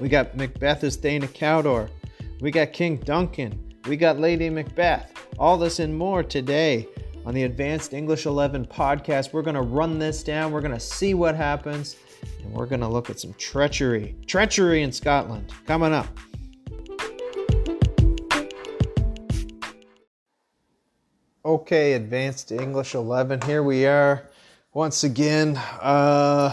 We got Macbeth as Thane Cawdor. We got King Duncan. We got Lady Macbeth. All this and more today on the Advanced English 11 podcast. We're going to run this down. We're going to see what happens. And we're going to look at some treachery. Treachery in Scotland. Coming up. Okay, Advanced English 11. Here we are once again. Uh,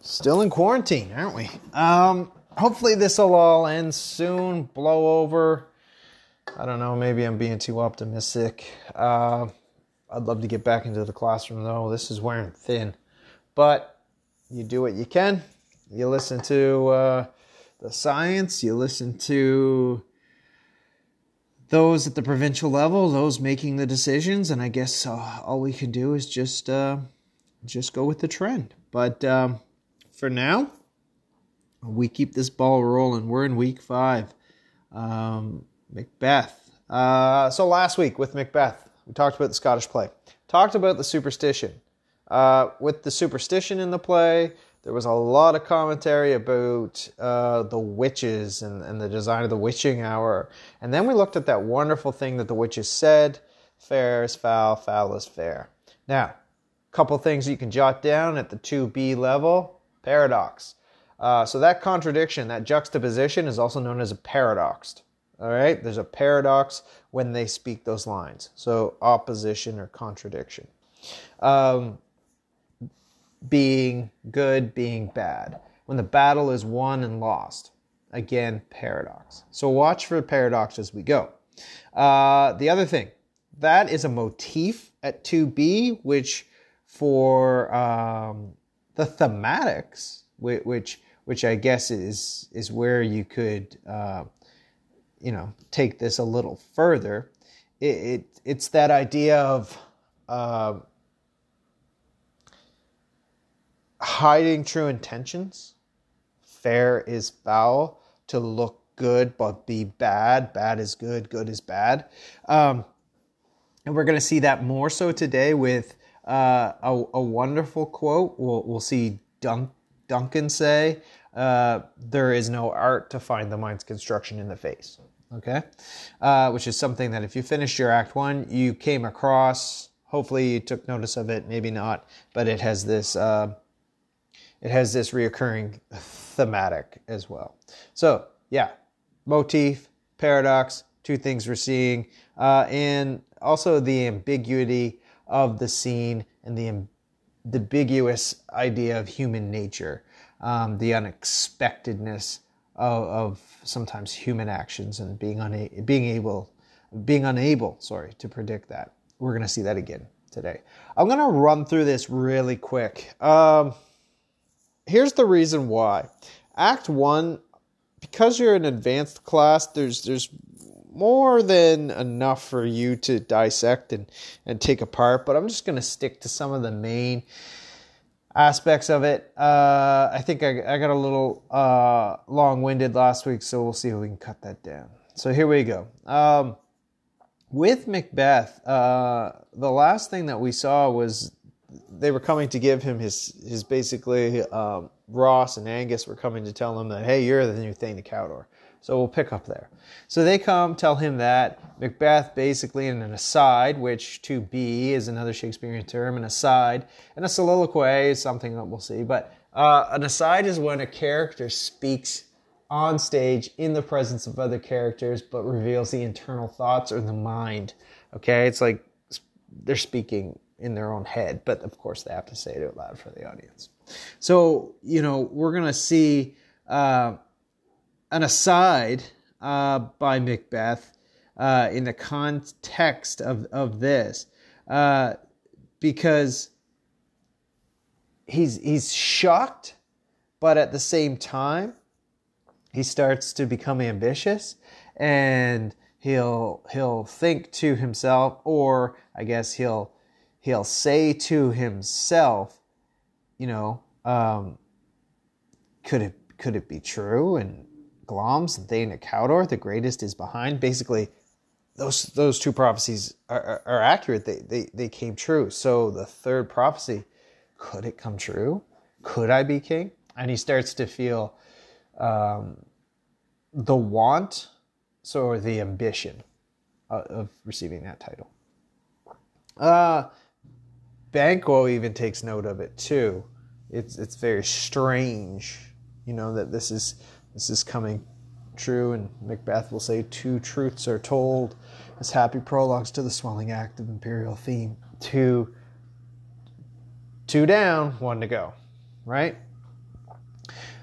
still in quarantine, aren't we? Um, hopefully, this will all end soon, blow over. I don't know, maybe I'm being too optimistic. Uh, I'd love to get back into the classroom though. This is wearing thin. But you do what you can. You listen to uh, the science, you listen to those at the provincial level, those making the decisions, and I guess uh, all we can do is just uh, just go with the trend. But um, for now, we keep this ball rolling. We're in week five. Um, Macbeth. Uh, so last week with Macbeth, we talked about the Scottish play, talked about the superstition. Uh, with the superstition in the play, there was a lot of commentary about uh, the witches and, and the design of the witching hour. And then we looked at that wonderful thing that the witches said fair is foul, foul is fair. Now, a couple things you can jot down at the 2B level paradox. Uh, so that contradiction, that juxtaposition, is also known as a paradox. All right, there's a paradox when they speak those lines. So opposition or contradiction. Um, being good, being bad. When the battle is won and lost. Again, paradox. So watch for paradox as we go. Uh, the other thing, that is a motif at 2B, which for um, the thematics, which which I guess is is where you could uh, you know take this a little further. It, it it's that idea of uh, hiding true intentions. Fair is foul. To look good but be bad. Bad is good. Good is bad. Um, and we're going to see that more so today with uh, a, a, wonderful quote. We'll, we'll see Dun- Duncan say, uh, There is no art to find the mind's construction in the face. Okay? Uh, which is something that if you finished your Act One, you came across. Hopefully, you took notice of it, maybe not, but it has this uh, it has this reoccurring thematic as well. So, yeah, motif, paradox, two things we're seeing, uh, and also the ambiguity of the scene and the, the ambiguous idea of human nature, um, the unexpectedness of, of, sometimes human actions and being, una- being able being unable sorry to predict that. We're going to see that again today. I'm going to run through this really quick. Um, here's the reason why. Act one, because you're an advanced class, there's there's more than enough for you to dissect and, and take apart, but I'm just going to stick to some of the main aspects of it. Uh, I think I, I got a little uh, long winded last week, so we'll see if we can cut that down. So here we go. Um, with Macbeth, uh, the last thing that we saw was they were coming to give him his his basically um, Ross and Angus were coming to tell him that hey you're the new Thane of Cawdor. So we'll pick up there. So they come tell him that Macbeth basically in an aside, which to be is another Shakespearean term, an aside, and a soliloquy is something that we'll see. But uh, an aside is when a character speaks on stage in the presence of other characters, but reveals the internal thoughts or the mind. Okay, it's like they're speaking in their own head, but of course they have to say it out loud for the audience. So, you know, we're going to see uh, an aside uh, by Macbeth uh, in the context of, of this uh, because he's, he's shocked, but at the same time, he starts to become ambitious and he'll he'll think to himself or i guess he'll he'll say to himself, you know, um, could it could it be true? And Glamis and Thane the greatest is behind. Basically, those those two prophecies are, are, are, accurate. They, they they came true. So the third prophecy, could it come true? Could I be king? And he starts to feel um, the want, so or the ambition of, of receiving that title. Uh, Banquo even takes note of it too. It's it's very strange, you know, that this is this is coming true, and Macbeth will say two truths are told as happy prologues to the swelling act of imperial theme. Two two down, one to go. Right?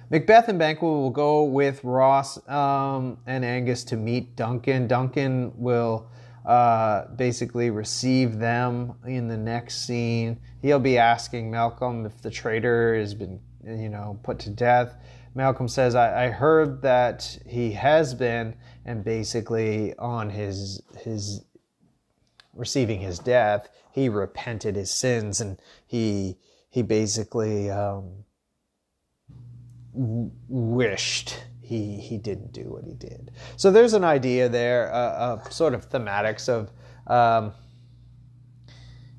Macbeth and Banquo will go with Ross um, and Angus to meet Duncan. Duncan will uh, basically receive them in the next scene. He'll be asking Malcolm if the traitor has been, you know, put to death. Malcolm says, I, I heard that he has been, and basically on his his receiving his death, he repented his sins and he he basically um, wished he he didn't do what he did. So there's an idea there uh, of sort of thematics of um,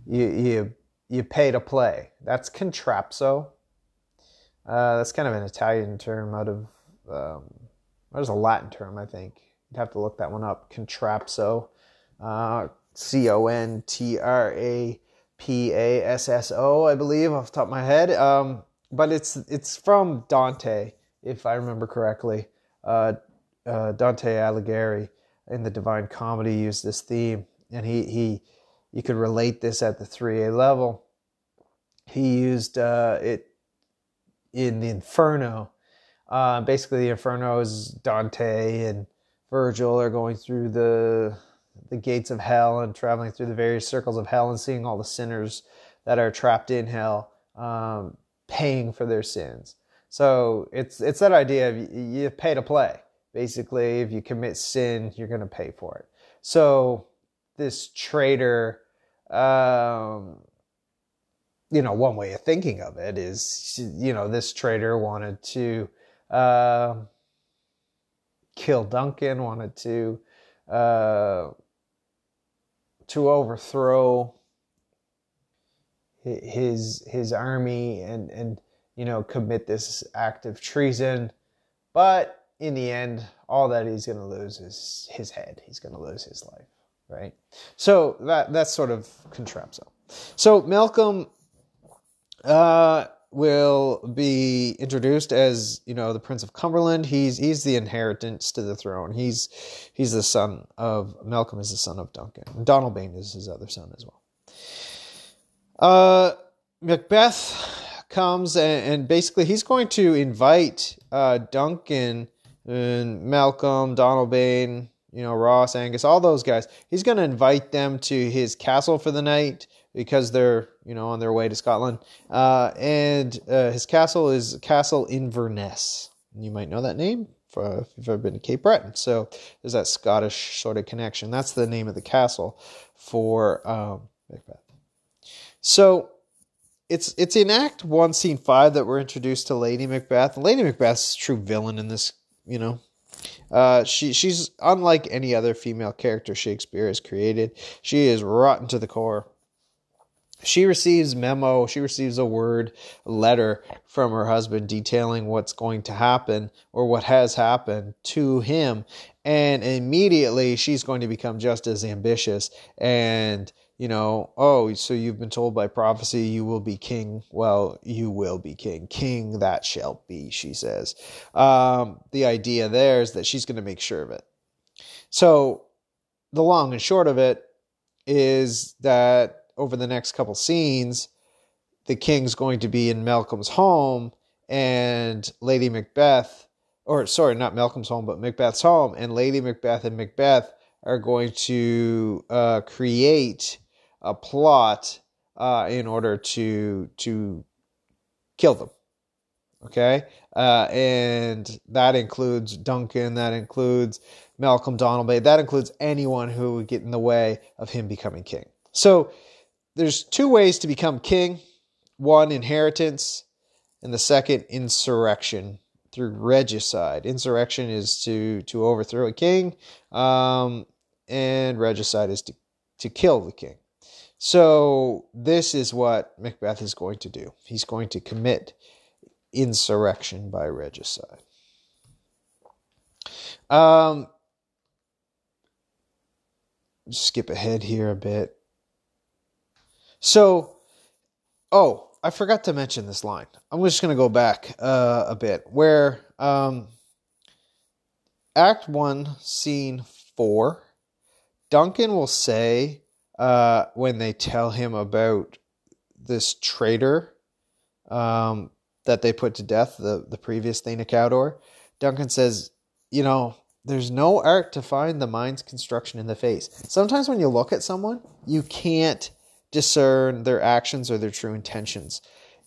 you you you pay to play. That's contrapasso. Uh, that's kind of an Italian term out of um, there's a Latin term I think. You'd have to look that one up. Contrapasso, uh, C O N T R A P A S S O, I believe, off the top of my head. Um, but it's it's from Dante, if I remember correctly. Uh, uh, Dante Alighieri in the Divine Comedy used this theme, and he he you could relate this at the 3A level. He used uh, it in the Inferno. Uh, basically, the Inferno is Dante and Virgil are going through the the gates of hell and traveling through the various circles of hell and seeing all the sinners that are trapped in hell. Um, paying for their sins. So it's it's that idea of you pay to play. Basically, if you commit sin, you're going to pay for it. So this traitor, um, you know, one way of thinking of it is, you know, this traitor wanted to uh, kill Duncan, wanted to uh, to overthrow his his army and and you know commit this act of treason. But in the end all that he's going to lose is his head. He's going to lose his life right? So that that's sort of contrapasso so malcolm uh, will be introduced as you know the prince of cumberland. He's he's the inheritance to the throne. He's he's the son of malcolm is the son of duncan. Donalbain is his other son as well. Uh, Macbeth comes and, and, basically he's going to invite uh, Duncan and Malcolm, Donalbain, you know, Ross, Angus, all those guys. He's going to invite them to his castle for the night because they're, you know, on their way to Scotland. Uh, and uh, his castle is Castle Inverness. You might know that name for, if you've ever been to Cape Breton. So there's that Scottish sort of connection. That's the name of the castle for um, Macbeth. So it's it's in Act One, Scene Five that we're introduced to Lady Macbeth. Lady Macbeth's true villain in this, you know. Uh, she she's unlike any other female character Shakespeare has created. She is rotten to the core. She receives memo. She receives a word, letter from her husband detailing what's going to happen or what has happened to him, and immediately she's going to become just as ambitious and you know, oh, so you've been told by prophecy you will be king. Well, you will be king. King that shall be, she says. Um, the idea there is that she's going to make sure of it. So, the long and short of it is that over the next couple scenes, the king's going to be in Malcolm's home, and Lady Macbeth, or sorry, not Malcolm's home, but Macbeth's home, and Lady Macbeth and Macbeth are going to uh, create a plot uh, in order to to kill them. Okay, uh, and that includes Duncan. That includes Malcolm Donalbain. That includes anyone who would get in the way of him becoming king. So there's two ways to become king: one, inheritance, and the second, insurrection through regicide. Insurrection is to to overthrow a king, um, and regicide is to to kill the king. So, this is what Macbeth is going to do. He's going to commit insurrection by regicide. Um, skip ahead here a bit. So, oh, I forgot to mention this line. I'm just going to go back uh, a bit where um, Act 1, Scene 4, Duncan will say uh, when they tell him about this traitor um, that they put to death, the, the previous Thana Cawdor, Duncan says, you know, there's no art to find the mind's construction in the face. Sometimes when you look at someone, you can't discern their actions or their true intentions.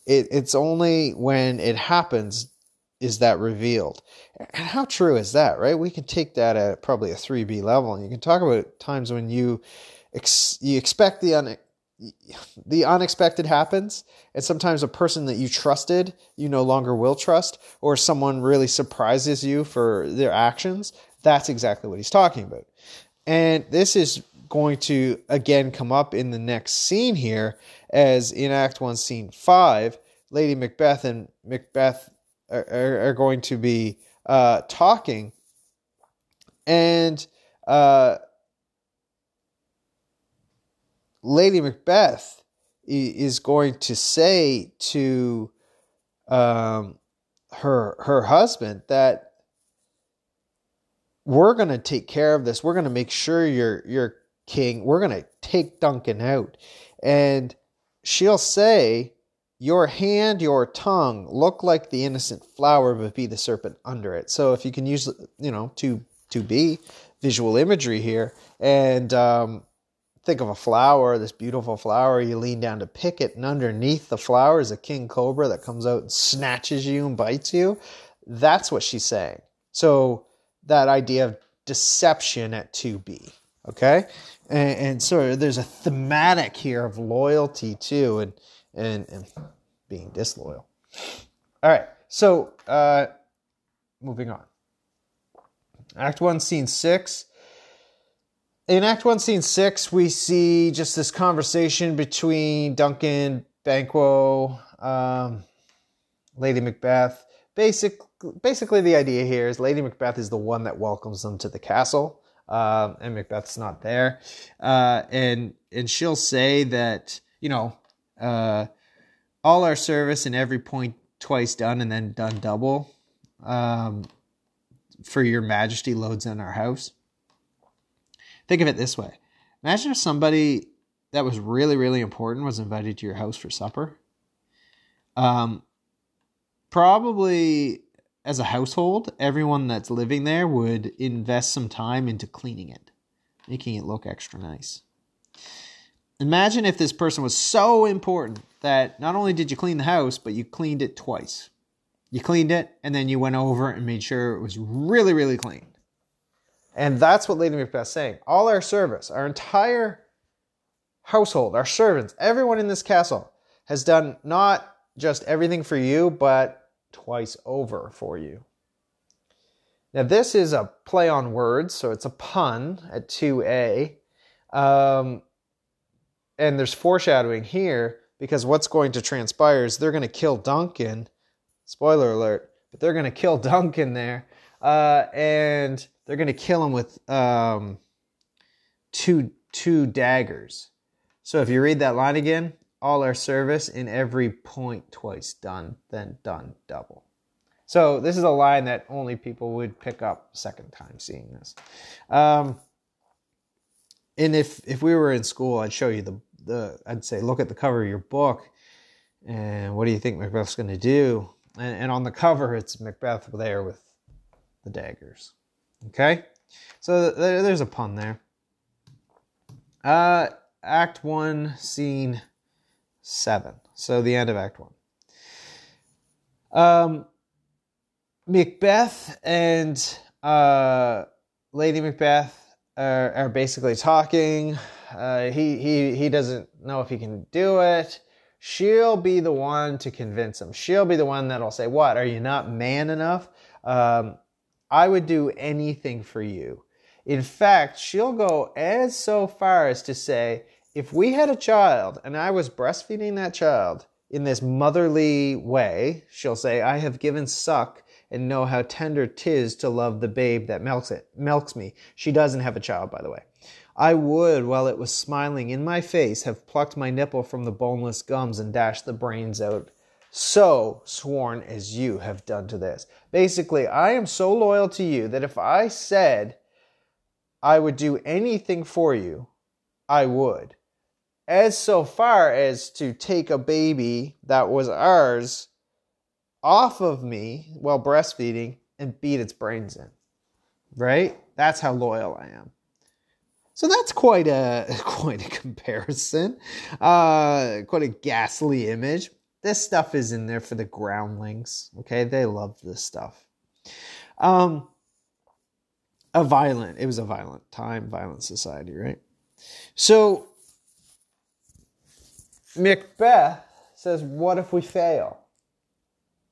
It, it's only when it happens is that revealed. And how true is that, right? We can take that at probably a 3B level and you can talk about times when you ex- you expect the un- the unexpected happens and sometimes a person that you trusted you no longer will trust or someone really surprises you for their actions that's exactly what he's talking about and this is going to again come up in the next scene here as in act 1 scene 5 lady macbeth and macbeth are, are, are going to be uh, talking and uh, Lady Macbeth is going to say to um, her her husband that we're going to take care of this. We're going to make sure you're you're king. We're going to take Duncan out, and she'll say, "Your hand, your tongue look like the innocent flower, but be the serpent under it." So if you can use you know to to be visual imagery here and um, think of a flower, this beautiful flower, you lean down to pick it, and underneath the flower is a king cobra that comes out and snatches you and bites you. That's what she's saying. So that idea of deception at 2B. Okay? And, and so there's a thematic here of loyalty too and and, and being disloyal. All right. So uh moving on. Act 1 scene 6 in Act One, Scene Six, we see just this conversation between Duncan, Banquo, um, Lady Macbeth. Basic, basically, the idea here is Lady Macbeth is the one that welcomes them to the castle, um, and Macbeth's not there, uh, and and she'll say that you know uh, all our service and every point twice done and then done double um, for your Majesty loads in our house. Think of it this way Imagine if somebody that was really, really important was invited to your house for supper. Um, probably as a household, everyone that's living there would invest some time into cleaning it, making it look extra nice. Imagine if this person was so important that not only did you clean the house, but you cleaned it twice. You cleaned it and then you went over and made sure it was really, really clean. And that's what Lady Macbeth's saying. All our service, our entire household, our servants, everyone in this castle has done not just everything for you, but twice over for you. Now, this is a play on words, so it's a pun at 2a. Um, and there's foreshadowing here because what's going to transpire is they're going to kill Duncan. Spoiler alert, but they're going to kill Duncan there. Uh, and they're going to kill him with um, two two daggers. So if you read that line again, all our service in every point twice done, then done double. So this is a line that only people would pick up second time seeing this. Um, and if if we were in school, I'd show you the the I'd say look at the cover of your book, and what do you think Macbeth's going to do? And, and on the cover, it's Macbeth there with the daggers. Okay, so there, there's a pun there. Uh, Act one, scene seven. So the end of Act one. Um, Macbeth and uh, Lady Macbeth are, are basically talking. Uh, he he he doesn't know if he can do it. She'll be the one to convince him. She'll be the one that'll say, "What? Are you not man enough?" Um, I would do anything for you. In fact, she'll go as so far as to say, if we had a child and I was breastfeeding that child in this motherly way, she'll say, I have given suck and know how tender tis to love the babe that milks it, milks me. She doesn't have a child, by the way. I would, while it was smiling in my face, have plucked my nipple from the boneless gums and dashed the brains out. So sworn as you have done to this. Basically, I am so loyal to you that if I said I would do anything for you, I would. As so far as to take a baby that was ours off of me while breastfeeding and beat its brains in. Right? That's how loyal I am. So that's quite a quite a comparison, uh, quite a ghastly image. This stuff is in there for the groundlings. Okay, they love this stuff. Um, a violent. It was a violent time, violent society, right? So Macbeth says, "What if we fail?"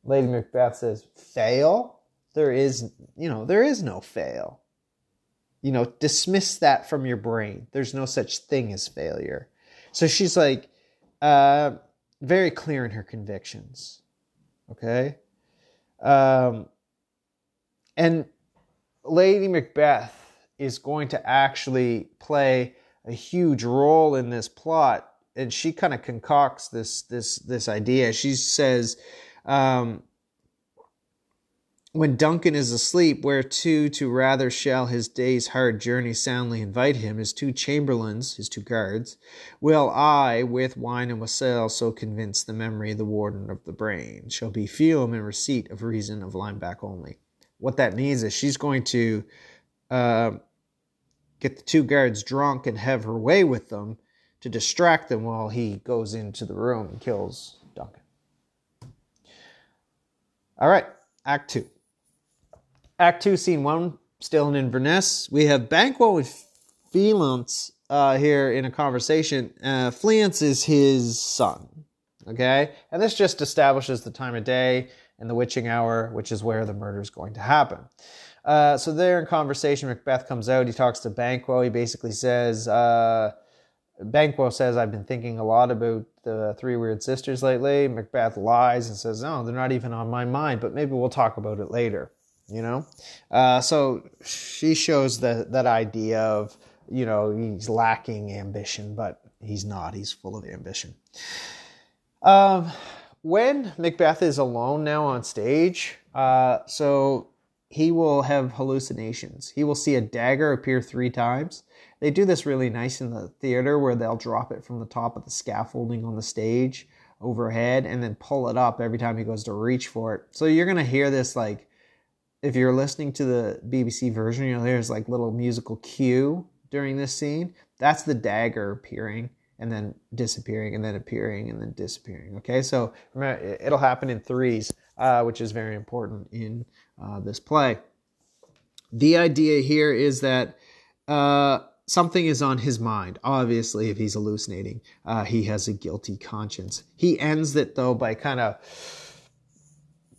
Lady Macbeth says, "Fail? There is, you know, there is no fail." you know, dismiss that from your brain. There's no such thing as failure. So she's like, uh, very clear in her convictions. Okay. Um, and Lady Macbeth is going to actually play a huge role in this plot. And she kind of concocts this, this, this idea. She says, um, when Duncan is asleep, where to to rather shall his day's hard journey soundly invite him, his two chamberlains, his two guards, will I, with wine and wassail, so convince the memory the warden of the brain, shall be fume and receipt of reason of line back only. What that means is she's going to uh, get the two guards drunk and have her way with them to distract them while he goes into the room and kills Duncan. All right, Act Two. Act two, scene one, still in Inverness. We have Banquo with Fleance uh, here in a conversation. Uh, Fleance is his son. Okay? And this just establishes the time of day and the witching hour, which is where the murder is going to happen. Uh, so they're in conversation. Macbeth comes out. He talks to Banquo. He basically says, uh, Banquo says, I've been thinking a lot about the Three Weird Sisters lately. Macbeth lies and says, No, they're not even on my mind, but maybe we'll talk about it later you know? Uh, so she shows that that idea of you know he's lacking ambition but he's not. He's full of ambition. Um, when macbeth is alone now on stage uh, so he will have hallucinations he will see a dagger appear three times they do this really nice in the theater where they'll drop it from the top of the scaffolding on the stage overhead and then pull it up every time he goes to reach for it so you're going to hear this like if you're listening to the BBC version, you know there's like little musical cue during this scene. That's the dagger appearing and then disappearing and then appearing and then disappearing. Okay, so remember, it'll happen in threes, uh, which is very important in uh, this play. The idea here is that uh, something is on his mind. Obviously, if he's hallucinating, uh, he has a guilty conscience. He ends it though by kind of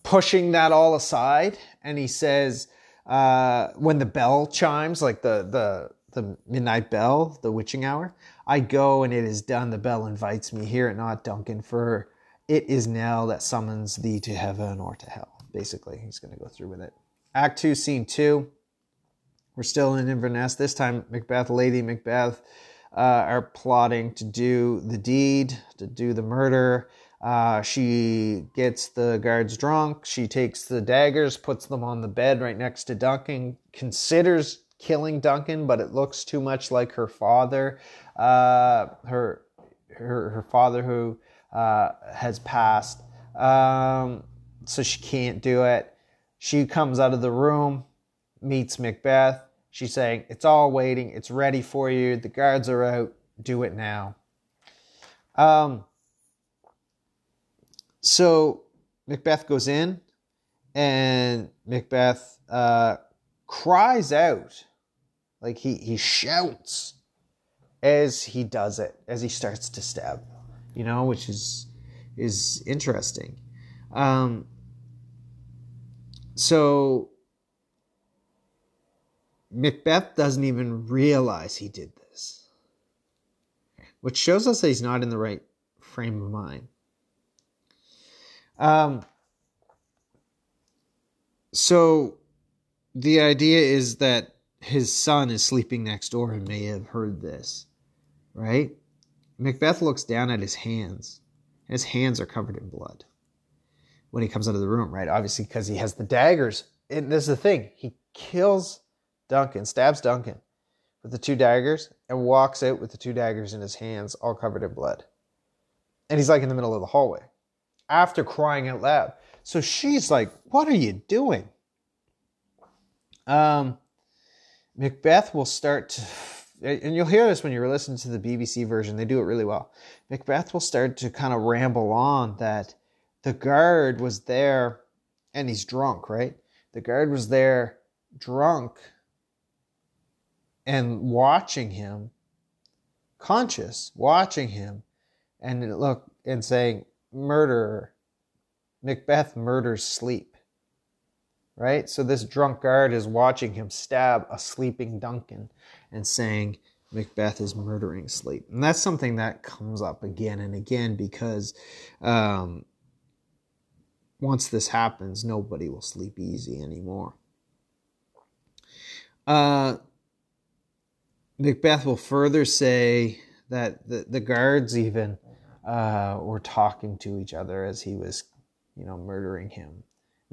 pushing that all aside and he says uh, when the bell chimes like the the the midnight bell the witching hour i go and it is done the bell invites me hear it not duncan for it is now that summons thee to heaven or to hell basically he's going to go through with it act 2 scene 2 we're still in inverness this time macbeth lady macbeth uh, are plotting to do the deed to do the murder uh, she gets the guards drunk. She takes the daggers, puts them on the bed right next to Duncan, considers killing Duncan, but it looks too much like her father. Uh, her, her, her father who uh, has passed. Um, so she can't do it. She comes out of the room, meets Macbeth. She's saying, It's all waiting. It's ready for you. The guards are out. Do it now. Um, so Macbeth goes in, and Macbeth uh, cries out, like he he shouts as he does it, as he starts to stab, you know, which is is interesting. Um, so Macbeth doesn't even realize he did this, which shows us that he's not in the right frame of mind. Um, so the idea is that his son is sleeping next door and may have heard this, right? Macbeth looks down at his hands. And His hands are covered in blood when he comes into the room, right? Obviously, because he has the daggers. And this is the thing he kills Duncan, stabs Duncan with the two daggers, and walks out with the two daggers in his hands, all covered in blood. And he's like in the middle of the hallway after crying out loud. So she's like, What are you doing? Um, Macbeth will start to, and you'll hear this when you're listening to the BBC version, they do it really well. Macbeth will start to kind of ramble on that the guard was there and he's drunk, right? The guard was there drunk and watching him, conscious, watching him, and look and saying, Murderer. Macbeth murders sleep. Right? So this drunk guard is watching him stab a sleeping Duncan and saying, Macbeth is murdering sleep. And that's something that comes up again and again because um, once this happens, nobody will sleep easy anymore. Uh, Macbeth will further say that the, the guards even uh, were talking to each other as he was, you know, murdering him.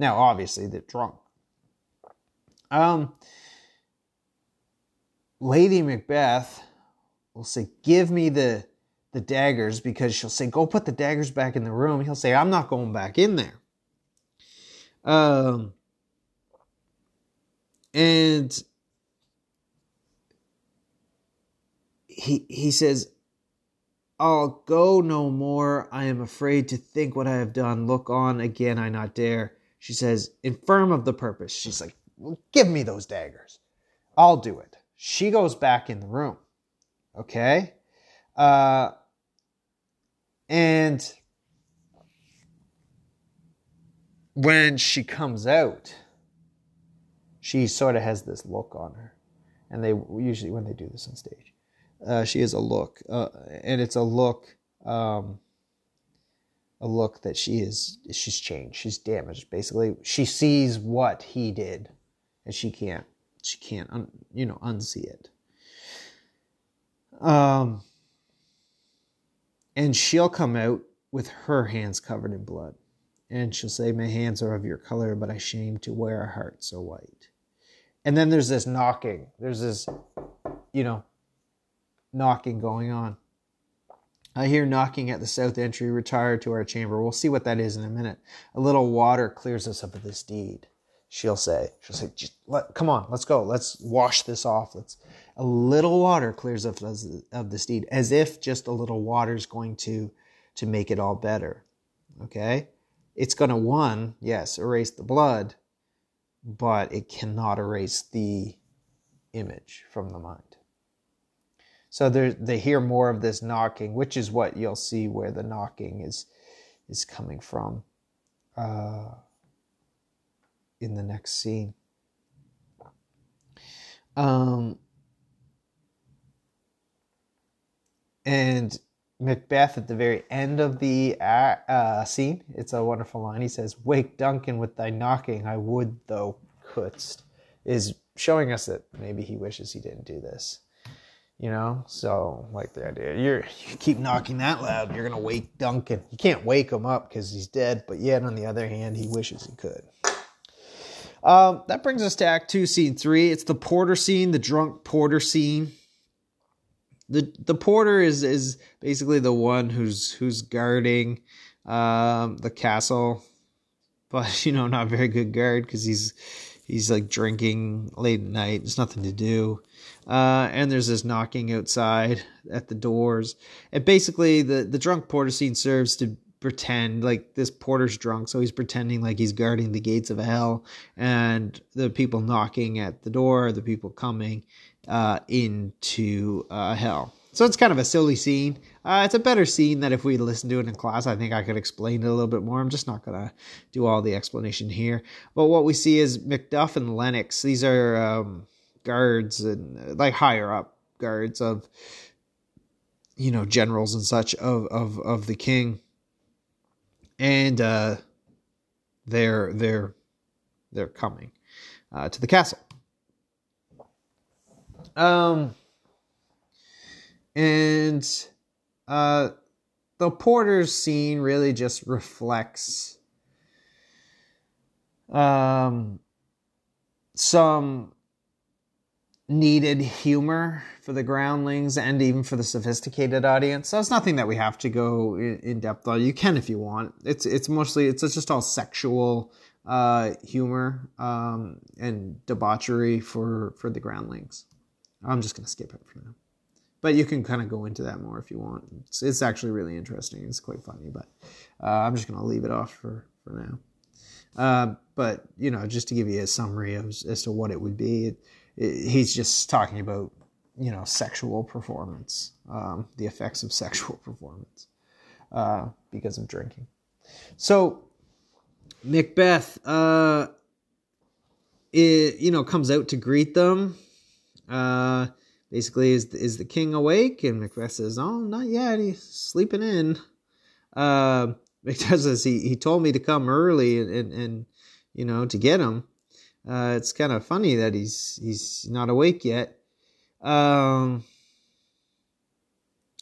Now, obviously, they're drunk. Um, Lady Macbeth will say, "Give me the the daggers," because she'll say, "Go put the daggers back in the room." He'll say, "I'm not going back in there." Um, and he he says, I'll go no more. I am afraid to think what I have done. Look on again, I not dare. She says, infirm of the purpose. She's like, well, give me those daggers. I'll do it. She goes back in the room. Okay? Uh, and when she comes out, she sort of has this look on her. And they usually, when they do this on stage, uh, she has a look, uh, and it's a look, um, a look that she is she's changed, she's damaged. Basically, she sees what he did, and she can't she can't un, you know unsee it. Um, and she'll come out with her hands covered in blood, and she'll say, "My hands are of your color, but I shame to wear a heart so white." And then there's this knocking. There's this, you know, knocking going on. I hear knocking at the south entry. Retire to our chamber. We'll see what that is in a minute. A little water clears us up of this deed. She'll say. She'll say, let, "Come on, let's go. Let's wash this off. Let's." A little water clears up of this deed, as if just a little water is going to to make it all better. Okay, it's going to one, yes, erase the blood, but it cannot erase the image from the mind. So they hear more of this knocking, which is what you'll see where the knocking is is coming from uh, in the next scene. Um, and Macbeth at the very end of the uh, scene, it's a wonderful line. He says, "Wake Duncan with thy knocking, I would thou couldst," is showing us that maybe he wishes he didn't do this you know? So like the idea. You're you keep knocking that loud you're gonna wake duncan. You can't wake him up because he's dead but yet on the other hand he wishes he could. Um, that brings us to act two scene three. It's the porter scene the drunk porter scene. The the porter is is basically the one who's who's guarding um, the castle. But you know not very good guard because he's he's like drinking late at night there's nothing to do uh, and there's this knocking outside at the doors. And basically, the, the drunk porter scene serves to pretend like this porter's drunk, so he's pretending like he's guarding the gates of hell, and the people knocking at the door, the people coming uh, into uh, hell. So it's kind of a silly scene. Uh, it's a better scene that if we listened to it in class, I think I could explain it a little bit more. I'm just not going to do all the explanation here. But what we see is Macduff and Lennox. These are um, guards and like higher up guards of you know generals and such of of of the king and uh they're they're they're coming uh, to the castle. Um, and uh, the porter's scene really just reflects um, some needed humor for the groundlings and even for the sophisticated audience. So it's nothing that we have to go in, depth on. You can if you want. It's it's mostly it's just all sexual uh, humor um, and debauchery for for the groundlings. I'm just gonna skip it for now. But you can kind of go into that more if you want. It's, it's actually really interesting. It's quite funny, but uh, I'm just gonna leave it off for for now. Uh, but you know, just to give you a summary of, as to what it would be, it, it, he's just talking about you know sexual performance, um, the effects of sexual performance uh, because of drinking. So Macbeth, uh, it, you know, comes out to greet them. Uh, basically, is is the king awake? And Macbeth says, "Oh, not yet. He's sleeping in." Uh, Macbeth says he he told me to come early and and, and you know to get him. Uh, it's kind of funny that he's he's not awake yet. Um,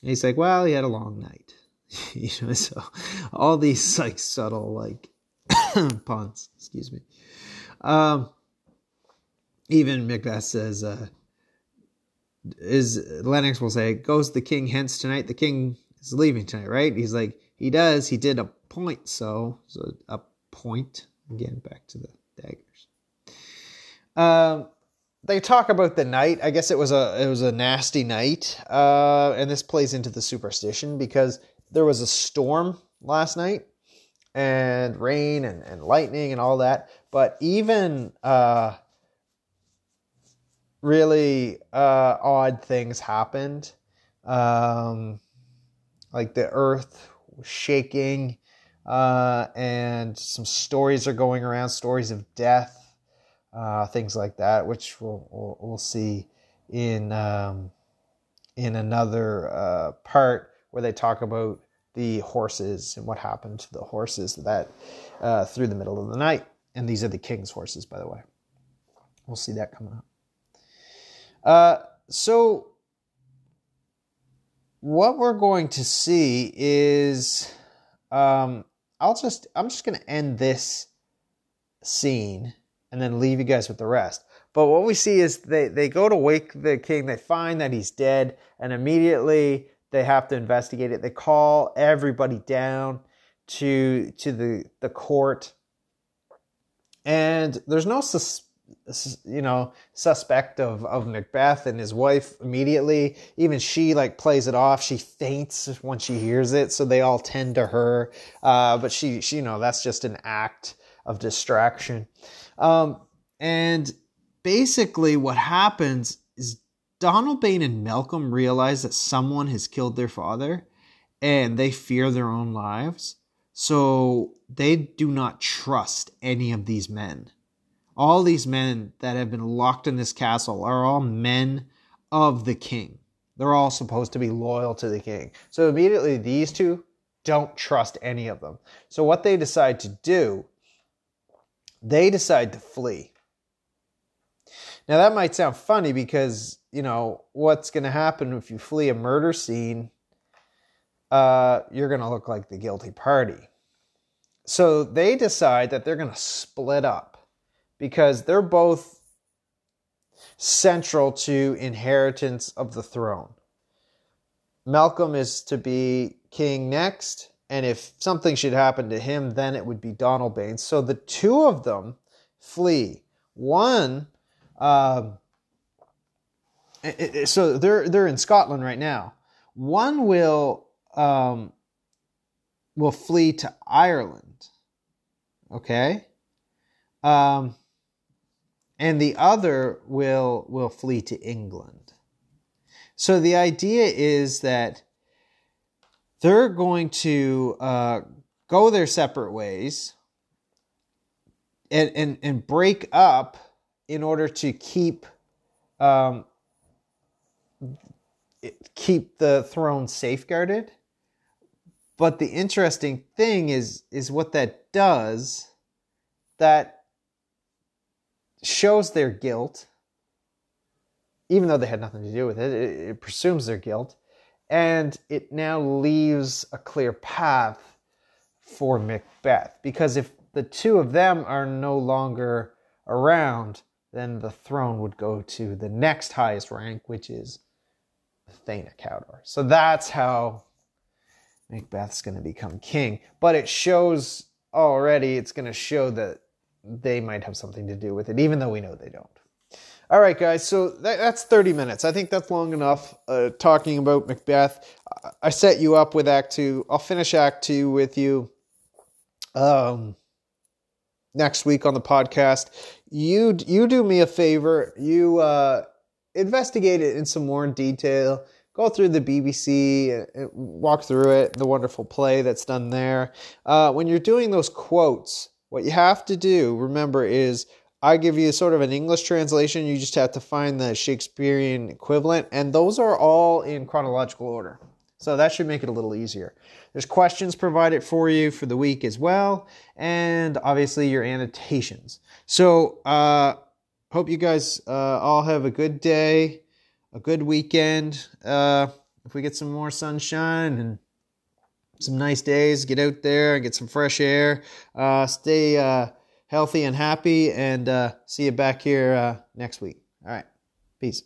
he's like, well, he had a long night, you know. So all these like subtle like puns, excuse me. Um, even Macbeth says, uh, is Lennox will say, goes the king hence tonight? The king is leaving tonight, right? He's like, he does. He did a point, so so a point again. Back to the daggers. Um, they talk about the night. I guess it was a it was a nasty night, uh, and this plays into the superstition because there was a storm last night and rain and, and lightning and all that. But even uh, really uh, odd things happened. Um, like the earth was shaking, uh, and some stories are going around stories of death, uh, things like that, which we'll, we'll, we'll see in, um, in another uh, part where they talk about the horses and what happened to the horses that uh, through the middle of the night. And these are the king's horses, by the way. We'll see that coming up. Uh, so, what we're going to see is, um, I'll just, I'm just going to end this scene and then leave you guys with the rest. But what we see is they, they go to wake the king, they find that he's dead, and immediately they have to investigate it. They call everybody down to to the the court, and there's no sus, you know suspect of of Macbeth and his wife immediately. Even she like plays it off. She faints when she hears it, so they all tend to her. Uh, but she she you know that's just an act of distraction. Um, and basically, what happens is Donalbain and Malcolm realize that someone has killed their father and they fear their own lives. So they do not trust any of these men. All these men that have been locked in this castle are all men of the king. They're all supposed to be loyal to the king. So immediately these two don't trust any of them. So what they decide to do, they decide to flee. Now that might sound funny because you know, what's going to happen if you flee a murder scene? Uh, you're going to look like the guilty party. So they decide that they're going to split up because they're both central to inheritance of the throne. Malcolm is to be king next, and if something should happen to him, then it would be Donalbain. So the two of them flee. One um, so they're they're in Scotland right now. One will um, will flee to Ireland, okay, um, and the other will will flee to England. So the idea is that they're going to uh, go their separate ways and, and and break up in order to keep um, keep the throne safeguarded. But the interesting thing is is what that does that shows their guilt, even though they had nothing to do with it. It, it presumes their guilt, and it now leaves a clear path for Macbeth. Because if the two of them are no longer around, then the throne would go to the next highest rank, which is Thane Cawdor. So that's how Macbeth's going to become king. But it shows already, it's going to show that they might have something to do with it, even though we know they don't. All right, guys. So that, that's 30 minutes. I think that's long enough uh, talking about Macbeth. I set you up with Act Two. I'll finish Act Two with you um, next week on the podcast. You you do me a favor. You uh, investigate it in some more detail. Go through the BBC, walk through it, the wonderful play that's done there. Uh, when you're doing those quotes, what you have to do, remember, is I give you sort of an English translation. You just have to find the Shakespearean equivalent, and those are all in chronological order. So that should make it a little easier. There's questions provided for you for the week as well, and obviously your annotations. So, uh, hope you guys uh, all have a good day, a good weekend. Uh, if we get some more sunshine and some nice days, get out there and get some fresh air. Uh, stay uh, healthy and happy, and uh, see you back here uh, next week. All right. Peace.